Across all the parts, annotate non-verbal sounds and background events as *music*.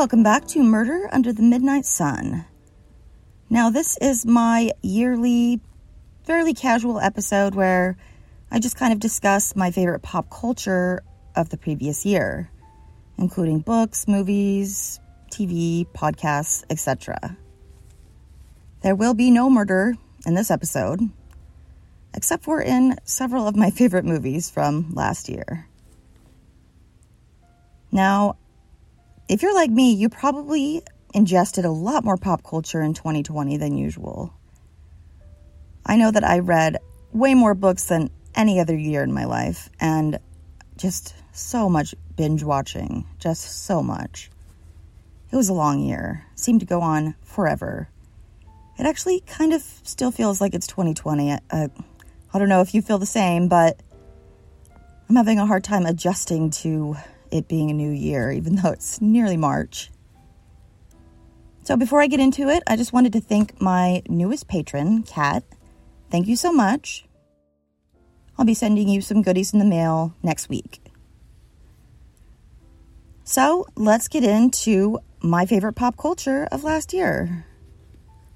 Welcome back to Murder Under the Midnight Sun. Now, this is my yearly, fairly casual episode where I just kind of discuss my favorite pop culture of the previous year, including books, movies, TV, podcasts, etc. There will be no murder in this episode, except for in several of my *laughs* favorite movies from last year. Now, if you're like me, you probably ingested a lot more pop culture in 2020 than usual. I know that I read way more books than any other year in my life, and just so much binge watching. Just so much. It was a long year, seemed to go on forever. It actually kind of still feels like it's 2020. I, uh, I don't know if you feel the same, but I'm having a hard time adjusting to it being a new year, even though it's nearly March. So, before I get into it, I just wanted to thank my newest patron, Kat. Thank you so much. I'll be sending you some goodies in the mail next week. So, let's get into my favorite pop culture of last year.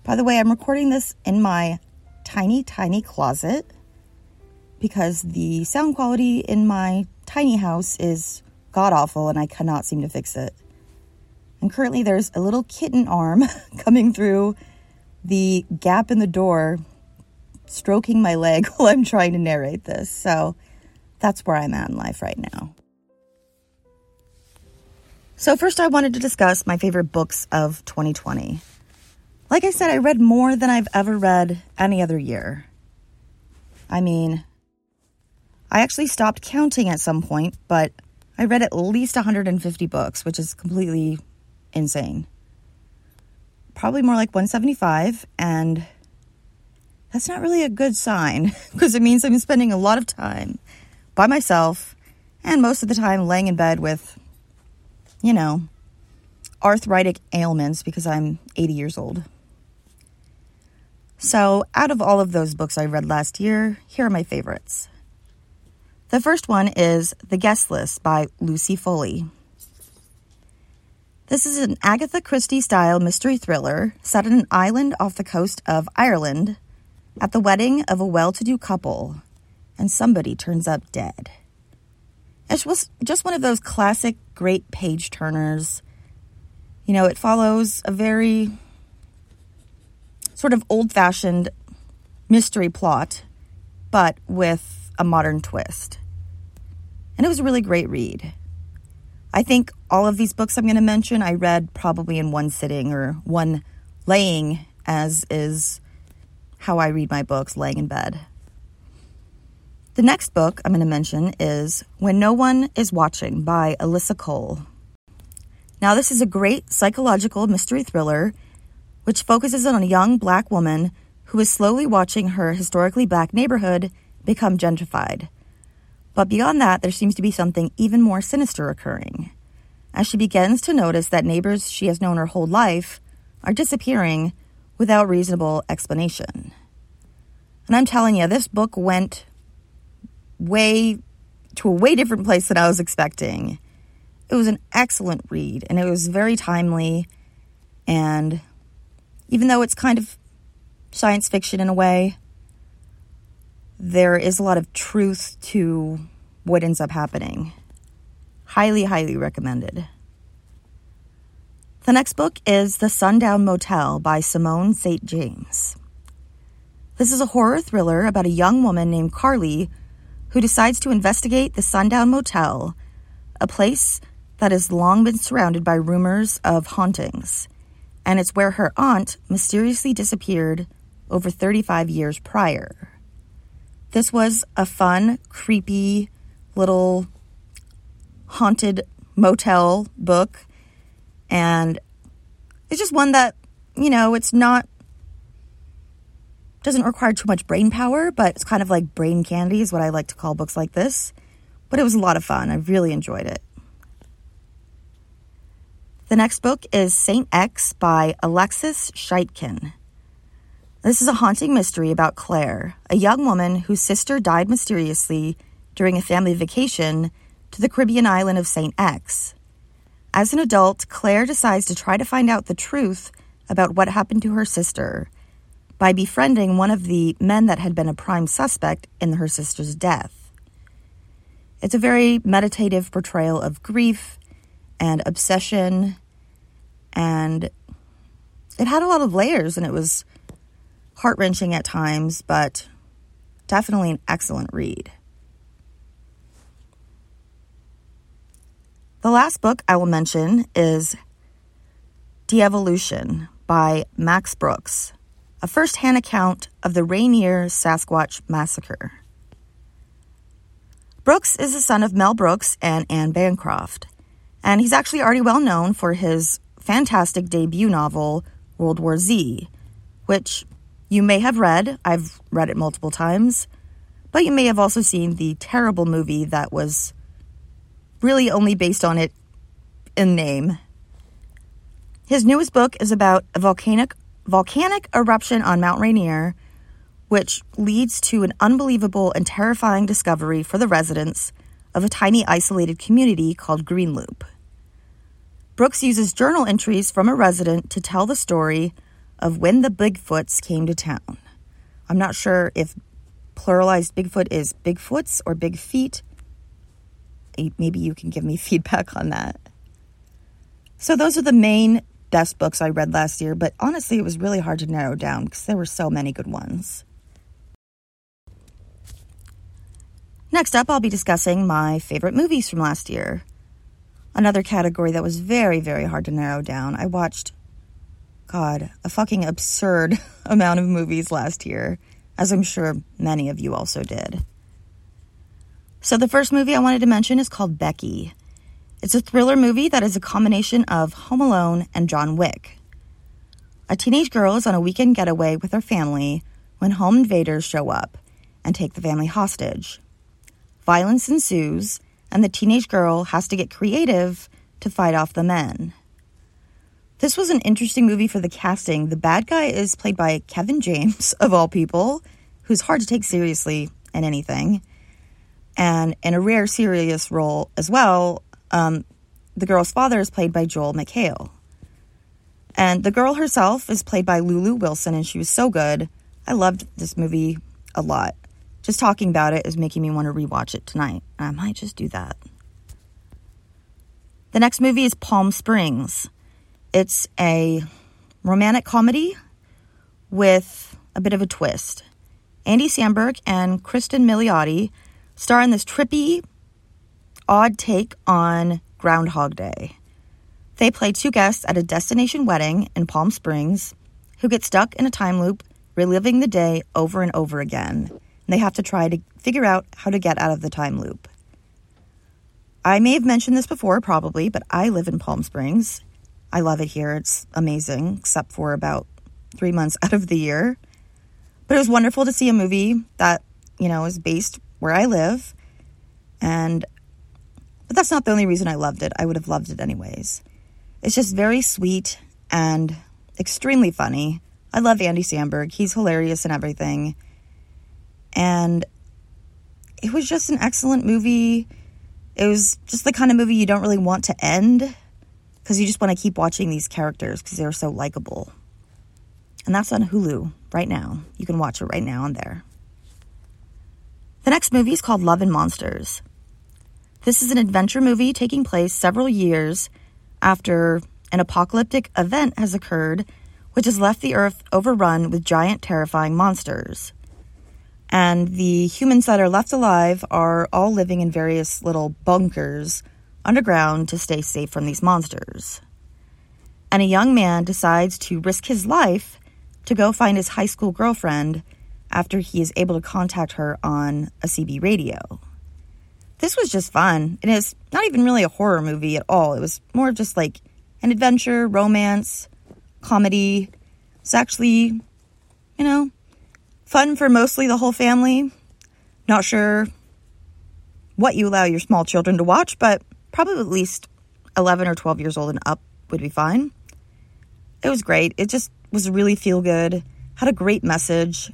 By the way, I'm recording this in my tiny, tiny closet because the sound quality in my tiny house is god awful and I cannot seem to fix it. And currently there's a little kitten arm *laughs* coming through the gap in the door, stroking my leg *laughs* while I'm trying to narrate this. So that's where I'm at in life right now. So, first, I wanted to discuss my favorite books of 2020. Like I said, I read more than I've ever read any other year. I mean, I actually stopped counting at some point, but I read at least 150 books, which is completely insane. Probably more like 175, and that's not really a good sign *laughs* because it means I'm spending a lot of time by myself and most of the time laying in bed with, you know, arthritic ailments because I'm 80 years old. So, out of all of those books I read last year, here are my favorites. The first one is The Guest List by Lucy Foley. This is an Agatha Christie style mystery thriller set on an island off the coast of Ireland at the wedding of a well to do couple, and somebody turns up dead. It was just one of those classic great page turners. You know, it follows a very sort of old fashioned mystery plot, but with a modern twist and it was a really great read. I think all of these books I'm going to mention I read probably in one sitting or one laying, as is how I read my books, laying in bed. The next book I'm going to mention is When No One Is Watching by Alyssa Cole. Now, this is a great psychological mystery thriller which focuses on a young black woman who is slowly watching her historically black neighborhood become gentrified. But beyond that, there seems to be something even more sinister occurring. As she begins to notice that neighbors she has known her whole life are disappearing without reasonable explanation. And I'm telling you, this book went way to a way different place than I was expecting. It was an excellent read and it was very timely. And even though it's kind of science fiction in a way, there is a lot of truth to what ends up happening. Highly, highly recommended. The next book is The Sundown Motel by Simone St. James. This is a horror thriller about a young woman named Carly who decides to investigate the Sundown Motel, a place that has long been surrounded by rumors of hauntings, and it's where her aunt mysteriously disappeared over 35 years prior. This was a fun, creepy little haunted motel book and it's just one that, you know, it's not, doesn't require too much brain power, but it's kind of like brain candy, is what I like to call books like this. But it was a lot of fun. I really enjoyed it. The next book is Saint X by Alexis Schaitkin. This is a haunting mystery about Claire, a young woman whose sister died mysteriously during a family vacation to the Caribbean island of St. X. As an adult, Claire decides to try to find out the truth about what happened to her sister by befriending one of the men that had been a prime suspect in her sister's death. It's a very meditative portrayal of grief and obsession, and it had a lot of layers and it was heart wrenching at times, but definitely an excellent read. The last book I will mention is Devolution by Max Brooks, a first hand account of the Rainier Sasquatch Massacre. Brooks is the son of Mel Brooks and Anne Bancroft, and he's actually already well known for his fantastic debut novel, World War Z, which you may have read. I've read it multiple times, but you may have also seen the terrible movie that was really only based on it in name. His newest book is about a volcanic volcanic eruption on Mount Rainier, which leads to an unbelievable and terrifying discovery for the residents of a tiny isolated community called Greenloop. Brooks uses journal entries from a resident to tell the story of when the Bigfoots came to town. I'm not sure if pluralized Bigfoot is Bigfoots or Big Feet, maybe you can give me *laughs* feedback on that. So, those are the main best books I read last year, but honestly, it was really hard to narrow down because there were so many good ones. Next up, I'll be discussing my favorite movies from last year. Another category that was very, very hard to narrow down. I watched, God, a fucking absurd *laughs* amount of movies last year, as I'm sure many of you also did. So, the first movie I wanted to mention is called Becky. It's a thriller movie that is a combination of Home Alone and John Wick. A teenage girl is on a weekend getaway with her family when home invaders show up and take the family hostage. Violence ensues, and the teenage girl has to get creative to fight off the men. This was an interesting movie for the casting. The bad guy is played by Kevin James, *laughs* of all people, who's hard to take seriously in anything. And in a rare serious role as well, um, the girl's father is played by Joel McHale. And the girl herself is played by Lulu Wilson, and she was so good. I loved this movie a lot. Just talking about it is making me want to rewatch it tonight. I might just do that. The next movie is Palm Springs. It's a romantic comedy with a bit of a twist. Andy Samberg and Kristen Milioti star in this trippy, odd take on Groundhog Day. They play two guests at a destination wedding in Palm Springs who get stuck in a time loop, reliving the day over and over again. And they have to try to figure out how to get out of the time loop. I may have mentioned this before, probably, but I live in Palm Springs. I love it here. It's amazing, except for about three months *laughs* out of the year. But it was wonderful to see a movie that, you know, is based where I live. And but that's not the only reason I loved it. I would have loved it anyways. It's just very sweet and extremely funny. I love Andy Samberg. He's hilarious and everything. And it was just an excellent movie. It was just the kind of movie you don't really want to end because you just want to keep watching these characters because they're so likable. And that's on Hulu right now. You can watch it right now on there. The next movie is called Love and Monsters. This is an adventure movie taking place several years after an apocalyptic event has occurred, which has left the Earth overrun with giant, terrifying monsters. And the humans that are left alive are all living in various little bunkers underground to stay safe from these monsters. And a young man decides to risk his life to go find his high school girlfriend after he is able to contact her on a CB radio. This was just fun. It is not even really a horror movie at all. It was more just like an adventure, romance, comedy. It's actually, you know, fun for mostly the whole family. Not sure what you allow your small children to watch, but probably at least 11 or 12 years old and up would be fine. It was great. It just was really feel good, had a great message,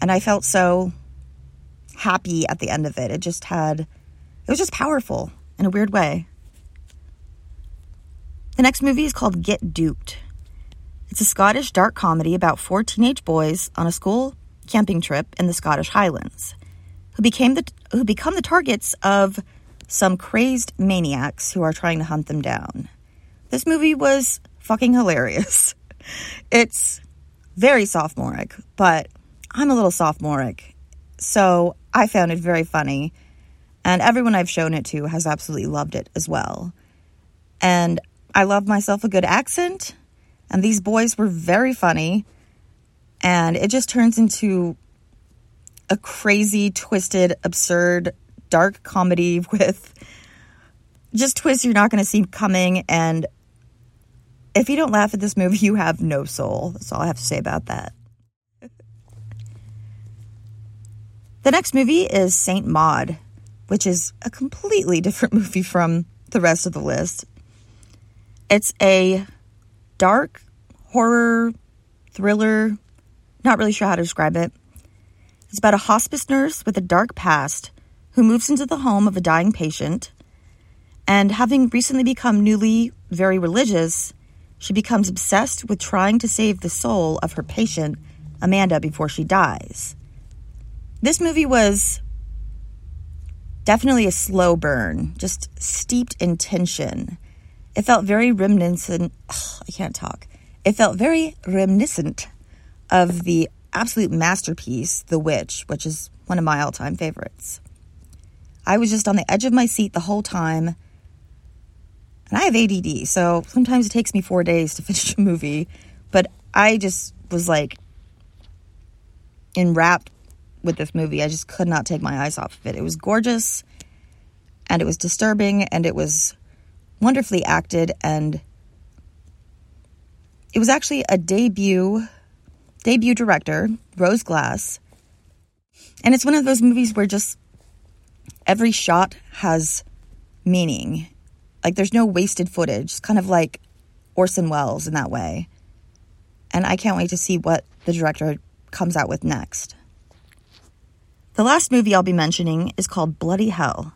and I felt so happy at the end of it. It just had, it was just powerful in a weird way. The next movie is called Get Duked. It's a Scottish dark comedy about four teenage boys on a school camping trip in the Scottish Highlands who became the who become the targets of some crazed maniacs who are trying to hunt them down. This movie was fucking hilarious. *laughs* It's very sophomoric, but I'm a little sophomoric. So I found it very funny. And everyone I've shown it to has absolutely loved it as well. And I love myself a good accent. And these boys were very funny. And it just turns into a crazy, twisted, absurd, dark comedy *laughs* with just twists you're not going to see coming. And if you don't laugh at this movie, you have no soul. That's all I have to say about that. *laughs* the next movie is Saint Maud, which is a completely different *laughs* movie from the rest of the list. It's a dark horror thriller, not really sure how to describe it. It's about a hospice nurse with a dark past who moves into the home of a dying patient. And having recently become newly very religious, she becomes obsessed with trying to save the soul of her patient, Amanda, before she dies. This movie was definitely a slow burn, just steeped in tension. It felt very reminiscent. Ugh, I can't talk. It felt very reminiscent of the absolute masterpiece, The Witch, which is one of my all time favorites. I was just on the edge of my seat the whole time and I have ADD, so sometimes it takes me four days to *laughs* finish a movie. But I just was like enwrapped with this movie. I just could not take my eyes off of it. It was gorgeous and it was disturbing and it was wonderfully acted and it was actually a debut debut director, Rose Glass. And it's one of those movies where just every shot has meaning like there's no wasted footage. It's kind of like Orson Welles in that way. And I can't wait to see what the director comes out with next. The last movie I'll be mentioning is called Bloody Hell.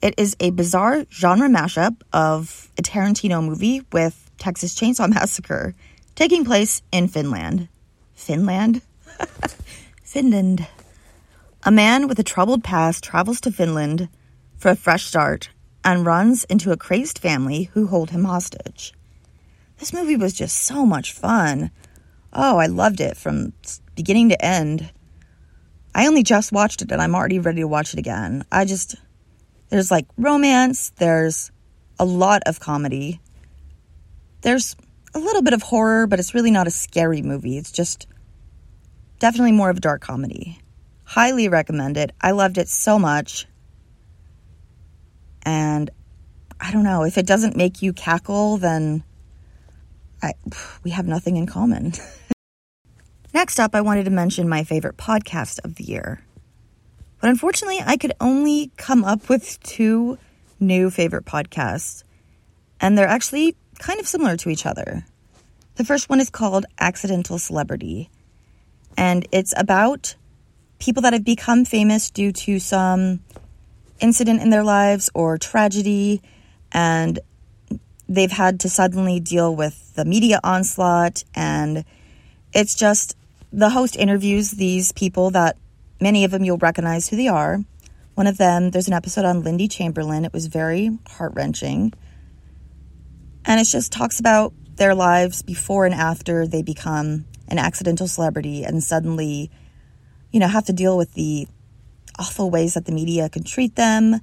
It is a bizarre genre mashup of a Tarantino movie with Texas Chainsaw *laughs* Massacre taking place in Finland. Finland? *laughs* Finland. A man with a troubled past travels to Finland for a fresh start and runs into a crazed family who hold him hostage. This movie was just so much fun. Oh, I loved it from beginning to end. I only just watched it and I'm already ready to watch it again. I just, there's like romance, there's a lot of comedy, there's a little bit of horror, but it's really not a scary movie. It's just definitely more of a dark comedy. Highly recommend it. I loved it so much. And I don't know, if it doesn't make you cackle, then I, *sighs* we have nothing in common. *laughs* Next up, I wanted to mention my favorite podcast of the year. But unfortunately, I could only come up with two new favorite podcasts, and they're actually kind of similar to each other. The first one is called Accidental Celebrity, and it's about people that have become famous due to some incident in their lives or tragedy, and they've had to suddenly deal with the media onslaught. And it's just the host interviews these people that many of them you'll recognize who they are. One of them, there's an episode on Lindy Chamberlain. It was very heart wrenching. And it just talks about their lives before and after they become an accidental celebrity and suddenly, you know, have to deal with the awful ways that the media can treat them.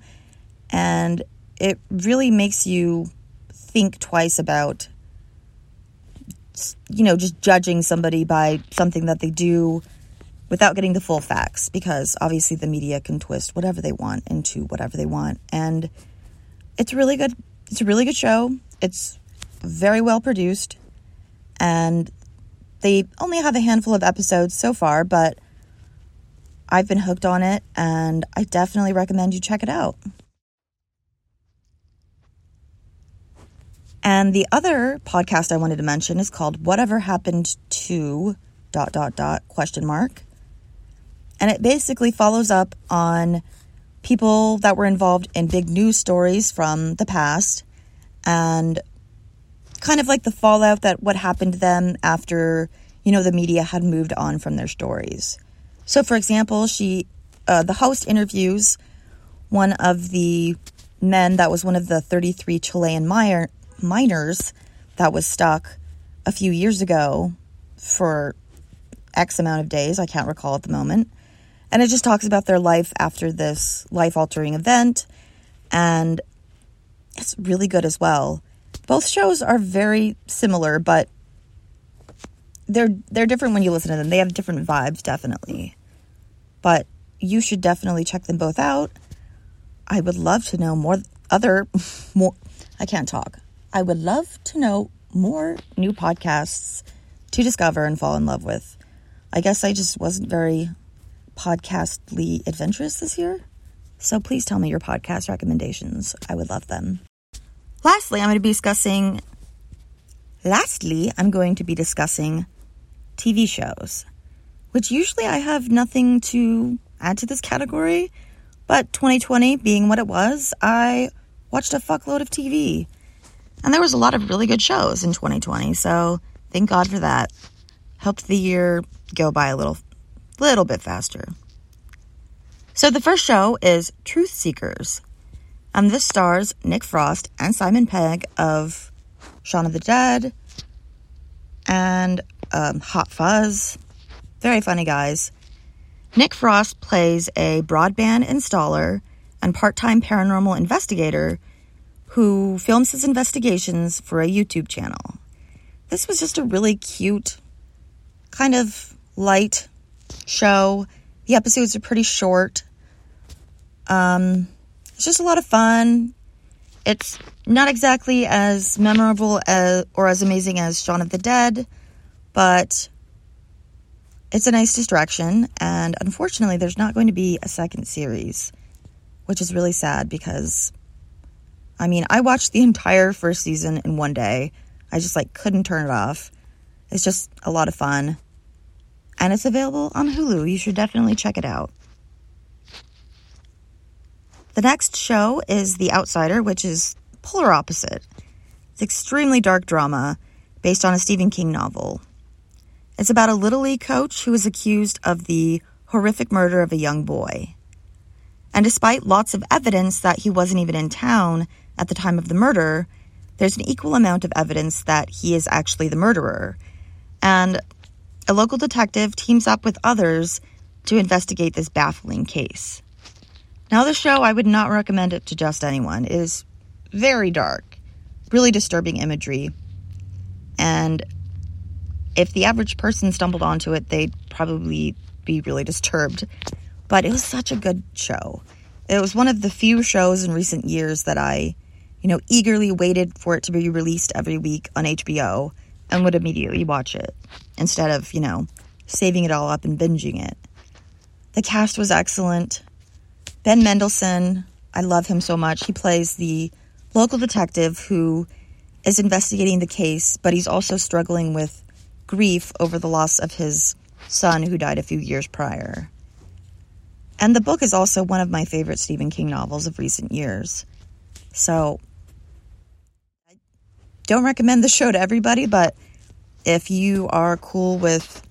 And it really makes you think twice about, you know, just judging somebody by something that they do without getting the full facts because obviously the media can twist whatever they want into whatever they want. And it's really good. It's a really good show. It's very well produced. And they only have a handful of episodes so far, but I've been hooked on it and I definitely recommend you check it out. And the other podcast I wanted to mention is called Whatever Happened to dot dot dot question mark. And it basically follows up on people that were involved in big news stories from the past and kind of like the fallout that what happened to them after, you know, the media had moved on from their stories. So, for example, she, uh, the host interviews one of the men that was one of the 33 Chilean miner, miners that was stuck a few years ago for X amount of days. I can't recall at the moment. And it just talks about their life after this life altering event. And it's really good as well. Both shows are very similar, but they're they're different when you listen to them. They have different vibes, definitely. But you should definitely check them both out. I would love to know more other *laughs* more I can't talk. I would love to know more new podcasts to discover and fall in love with. I guess I just wasn't very podcastly adventurous this year. So please tell me your podcast recommendations. I would love them. Lastly, I'm going to be discussing lastly, I'm going to be discussing TV shows, which usually I have nothing to add to this category, but 2020 being what it was, I watched a fuckload of TV. And there was a lot of really good shows in 2020, so thank God for that. Helped the year go by a little little bit faster. So the first show is Truth Seekers. And this stars Nick Frost and Simon Pegg of Shaun of the Dead and um, Hot Fuzz. Very funny guys. Nick Frost plays a broadband installer and part time paranormal investigator who films his investigations for a YouTube channel. This was just a really cute, kind of light show. The episodes are pretty short. Um, it's just a lot of fun. It's not exactly as memorable as, or as amazing as Shaun of the Dead, but it's a nice distraction. And unfortunately, there's not going to be a second series, which is really sad because, I mean, I watched the *laughs* entire first season in one day. I just like couldn't turn it off. It's just a lot of fun and it's available on Hulu. You should definitely check it out. The next show is The Outsider, which is polar opposite. It's extremely dark drama based on a Stephen King novel. It's about a Little League coach who is accused of the horrific murder of a young boy. And despite lots of evidence that he wasn't even in town at the time of the murder, there's an equal amount of evidence that he is actually the murderer. And a local detective teams up with others to investigate this baffling case. Now, the show, I would not recommend it to just anyone. It is very dark, really disturbing imagery. And if the average person stumbled onto it, they'd probably be really disturbed. But it was such a good show. It was one of the few shows in recent years that I, you know, eagerly waited for it to be released every week on HBO and would immediately watch it instead of, you know, saving it all up and binging it. The cast was excellent. Ben Mendelsohn, I love him so much. He plays the local detective who is investigating the case, but he's also struggling with grief over the loss of his son who died a few years prior. And the book is also one of my favorite Stephen King novels of recent years. So I don't recommend the show to everybody, but if you are cool with,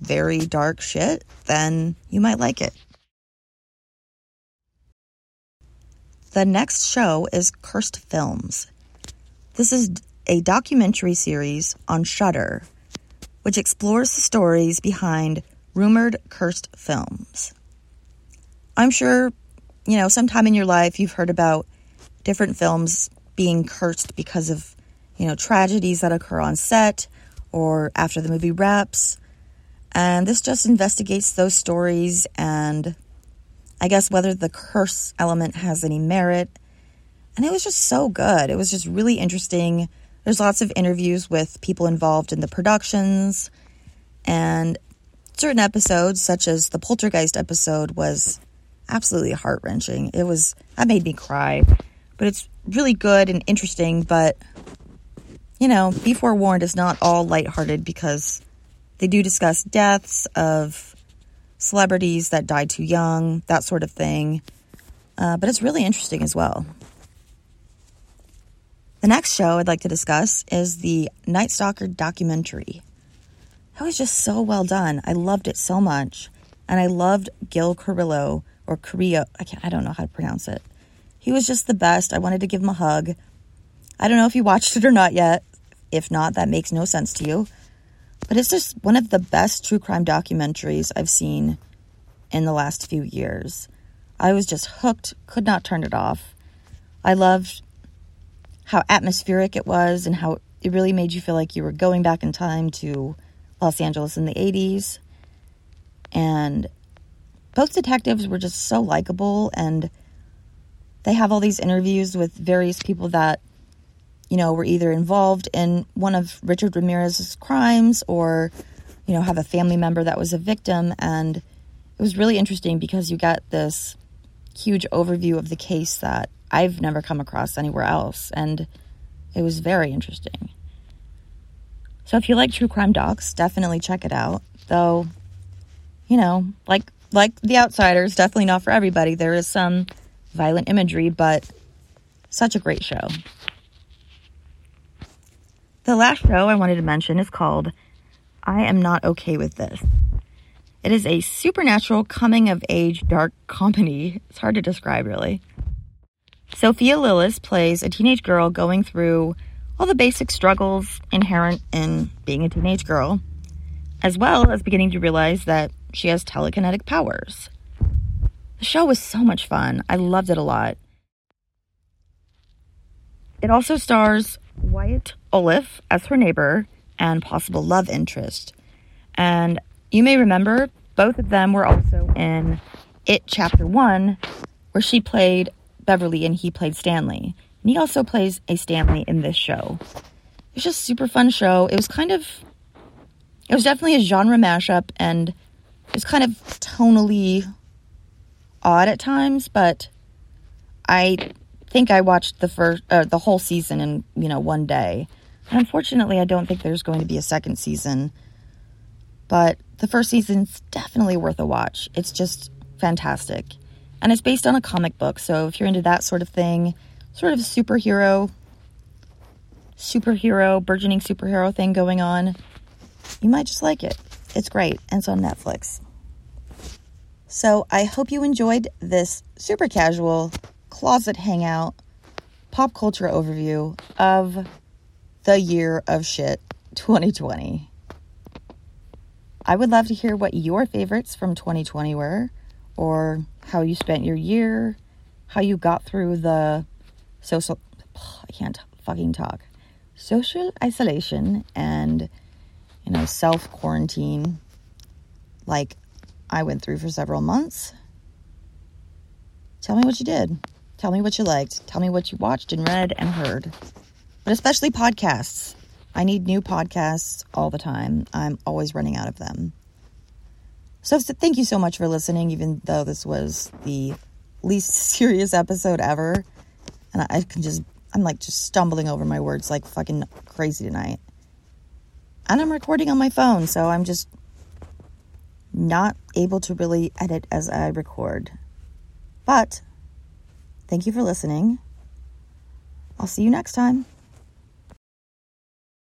very dark shit, then you might like it. The next show is Cursed Films. This is a documentary series on Shudder, which explores the stories behind rumored cursed films. I'm sure, you know, sometime in your life you've heard about different films being cursed because of, you know, tragedies that occur on set or after the movie wraps. And this just investigates those stories and I guess whether the curse element has any merit. And it was just so good. It was just really interesting. There's lots of interviews with people involved in the productions. And certain episodes, such as the Poltergeist episode, was absolutely heart wrenching. It was, that made me cry. But it's really good and interesting. But, you know, be forewarned, it's not all lighthearted because they do discuss deaths of celebrities that died too young, that sort of thing. Uh, but it's really interesting as well. The next show I'd like to discuss is the Night Stalker documentary. That was just so well done. I loved it so much. And I loved Gil Carrillo, or Carrillo. I, can't, I don't know how to pronounce it. He was just the best. I wanted to give him a hug. I don't know if you *laughs* watched it or not yet. If not, that makes no sense to you. But it's just one of the best true crime documentaries I've seen in the last few years. I was just hooked, could not turn it off. I loved how atmospheric it was and how it really made you feel like you were going back in time to Los Angeles in the 80s. And both detectives were just so likable and they have all these interviews with various people that you know, were either involved in one of Richard Ramirez's crimes or, you know, have a family member that was a victim. And it was really interesting because you got this huge overview of the case that I've never come across anywhere else. And it was very interesting. So if you like true crime docs, definitely check it out. Though, you know, like like The Outsiders, definitely not for everybody. There is some violent imagery, but such a great show. The last show I wanted to mention is called I Am Not Okay with This. It is a supernatural coming of age dark comedy. It's hard to describe, really. Sophia Lillis plays a teenage girl going through all the basic struggles inherent in being a teenage girl, as well as beginning to realize that she has telekinetic powers. The show was so much fun. I loved it a lot. It also stars Wyatt Oleff as her neighbor and possible love interest. And you may remember both of them were also in It Chapter 1, where she played Beverly and he played Stanley. And he also plays a Stanley in this show. It's just a super fun show. It was kind of it was definitely a genre mashup and it was kind of tonally odd at times, but I think I watched the first uh, the whole season in you know one day. And unfortunately, I don't think there's going to be a second season. But the first season's definitely worth a watch. It's just fantastic. And it's based on a comic book, so if you're into that sort of thing, sort of superhero superhero burgeoning superhero thing going on, you might just like it. It's great, and it's on Netflix. So I hope you enjoyed this super casual closet hangout pop culture overview of the year of shit 2020. I would love to hear what your favorites from 2020 were, or how you spent your year, how you got through the social, *sighs* I can't fucking talk, social isolation and, you know, self quarantine like I went through for several months. Tell me what you did. Tell me what you liked. Tell me what you watched and read and heard. But especially podcasts. I need new podcasts all the time. I'm always running out of them. So, thank you so much for listening, even though this was the least *laughs* serious episode ever. And I can just, I'm like just stumbling over my words like fucking crazy tonight. And I'm recording on my phone, so I'm just not able to really edit as I record. But Thank you for listening. I'll see you next time.